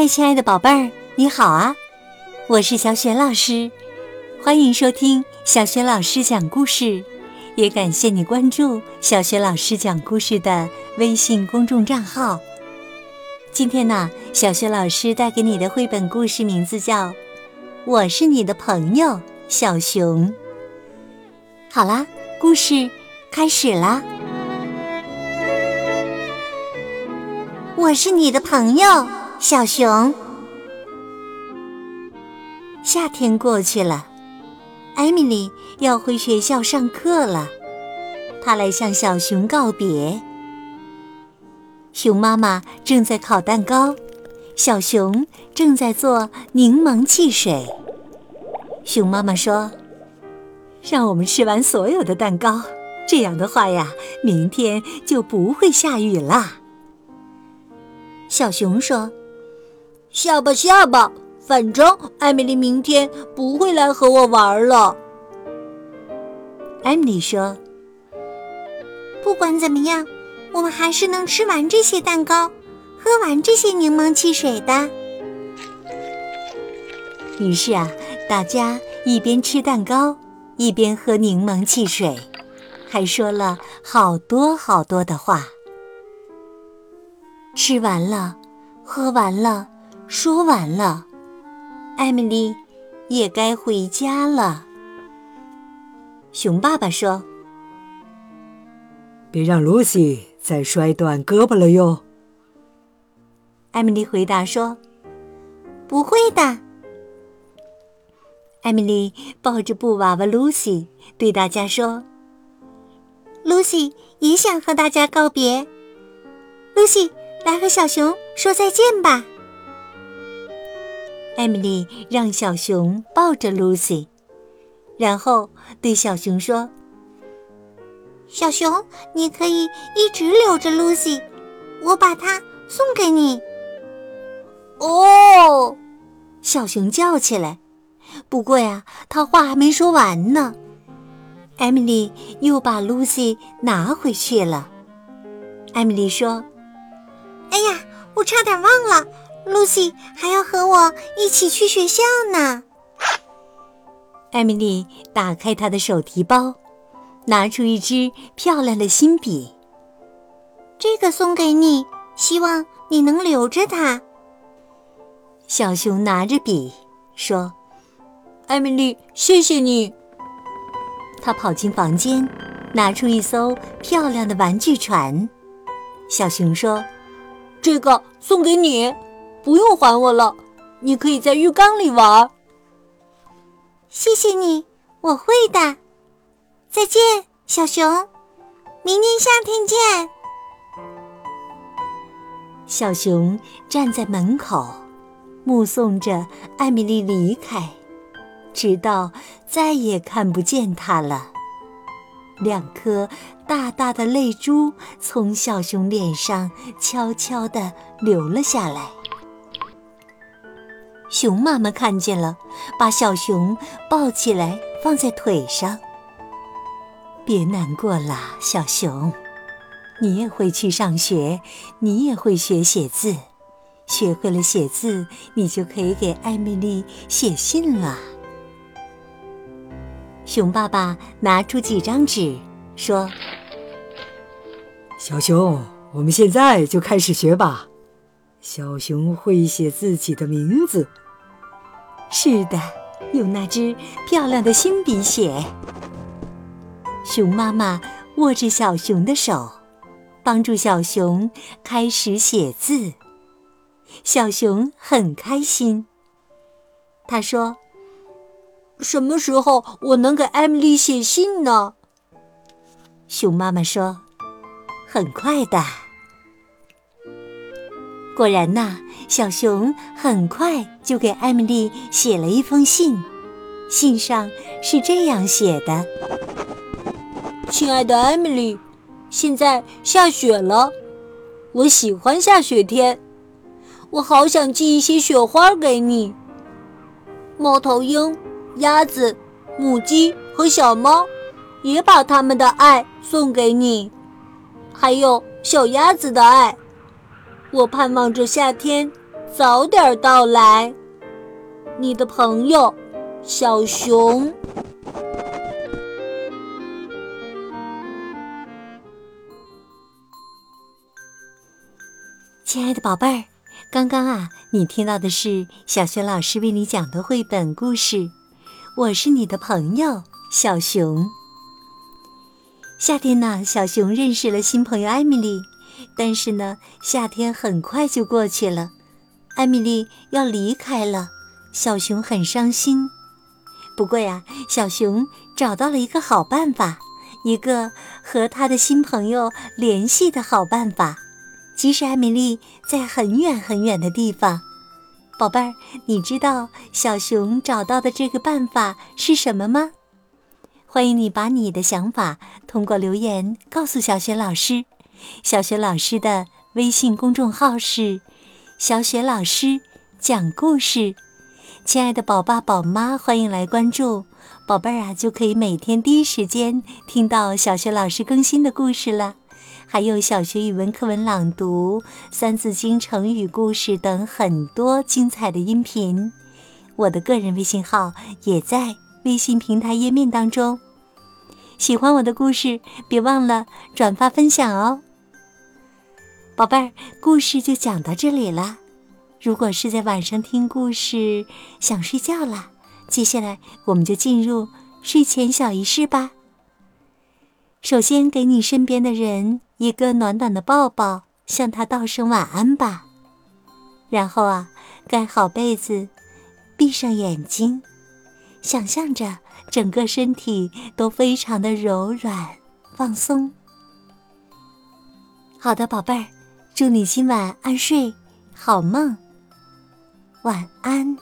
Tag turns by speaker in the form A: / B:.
A: 嗨，亲爱的宝贝儿，你好啊！我是小雪老师，欢迎收听小雪老师讲故事，也感谢你关注小雪老师讲故事的微信公众账号。今天呢，小雪老师带给你的绘本故事名字叫《我是你的朋友小熊》。好啦，故事开始啦！我是你的朋友小熊。夏天过去了，艾米丽要回学校上课了，她来向小熊告别。熊妈妈正在烤蛋糕，小熊正在做柠檬汽水。熊妈妈说：“让我们吃完所有的蛋糕，这样的话呀，明天就不会下雨啦。”小熊说：“
B: 下吧下吧，反正艾米丽明天不会来和我玩了。”
A: 艾米丽说：“
C: 不管怎么样。”我们还是能吃完这些蛋糕，喝完这些柠檬汽水的。
A: 于是啊，大家一边吃蛋糕，一边喝柠檬汽水，还说了好多好多的话。吃完了，喝完了，说完了，艾米丽也该回家了。熊爸爸说：“
D: 别让露西。”再摔断胳膊了哟！
A: 艾米丽回答说：“
C: 不会的。”
A: 艾米丽抱着布娃娃露西，对大家说：“
C: 露西也想和大家告别。露西，来和小熊说再见吧。”
A: 艾米丽让小熊抱着露西，然后对小熊说。
C: 小熊，你可以一直留着露西，我把它送给你。
A: 哦，小熊叫起来。不过呀，他话还没说完呢，艾米丽又把露西拿回去了。艾米丽说：“
C: 哎呀，我差点忘了，露西还要和我一起去学校呢。”
A: 艾米丽打开她的手提包。拿出一支漂亮的新笔，
C: 这个送给你，希望你能留着它。
A: 小熊拿着笔说：“
B: 艾米丽，谢谢你。”
A: 他跑进房间，拿出一艘漂亮的玩具船。小熊说：“
B: 这个送给你，不用还我了，你可以在浴缸里玩。”
C: 谢谢你，我会的。再见，小熊，明年夏天见。
A: 小熊站在门口，目送着艾米丽离开，直到再也看不见她了。两颗大大的泪珠从小熊脸上悄悄地流了下来。熊妈妈看见了，把小熊抱起来放在腿上。别难过了，小熊，你也会去上学，你也会学写字。学会了写字，你就可以给艾米丽写信了。熊爸爸拿出几张纸，说：“
D: 小熊，我们现在就开始学吧。小熊会写自己的名字。
A: 是的，用那支漂亮的新笔写。”熊妈妈握着小熊的手，帮助小熊开始写字。小熊很开心。他说：“
B: 什么时候我能给艾米丽写信呢？”
A: 熊妈妈说：“很快的。”果然呐，小熊很快就给艾米丽写了一封信。信上是这样写的。
B: 亲爱的艾米丽，现在下雪了，我喜欢下雪天，我好想寄一些雪花给你。猫头鹰、鸭子、母鸡和小猫也把他们的爱送给你，还有小鸭子的爱。我盼望着夏天早点到来。你的朋友，小熊。
A: 亲爱的宝贝儿，刚刚啊，你听到的是小学老师为你讲的绘本故事。我是你的朋友小熊。夏天呢，小熊认识了新朋友艾米丽，但是呢，夏天很快就过去了，艾米丽要离开了，小熊很伤心。不过呀，小熊找到了一个好办法，一个和他的新朋友联系的好办法。即使艾米丽在很远很远的地方，宝贝儿，你知道小熊找到的这个办法是什么吗？欢迎你把你的想法通过留言告诉小雪老师。小雪老师的微信公众号是“小雪老师讲故事”，亲爱的宝爸宝妈，欢迎来关注，宝贝儿啊，就可以每天第一时间听到小雪老师更新的故事了。还有小学语文课文朗读、三字经、成语故事等很多精彩的音频。我的个人微信号也在微信平台页面当中。喜欢我的故事，别忘了转发分享哦。宝贝儿，故事就讲到这里了。如果是在晚上听故事想睡觉了，接下来我们就进入睡前小仪式吧。首先，给你身边的人。一个暖暖的抱抱，向他道声晚安吧。然后啊，盖好被子，闭上眼睛，想象着整个身体都非常的柔软放松。好的，宝贝儿，祝你今晚安睡，好梦，晚安。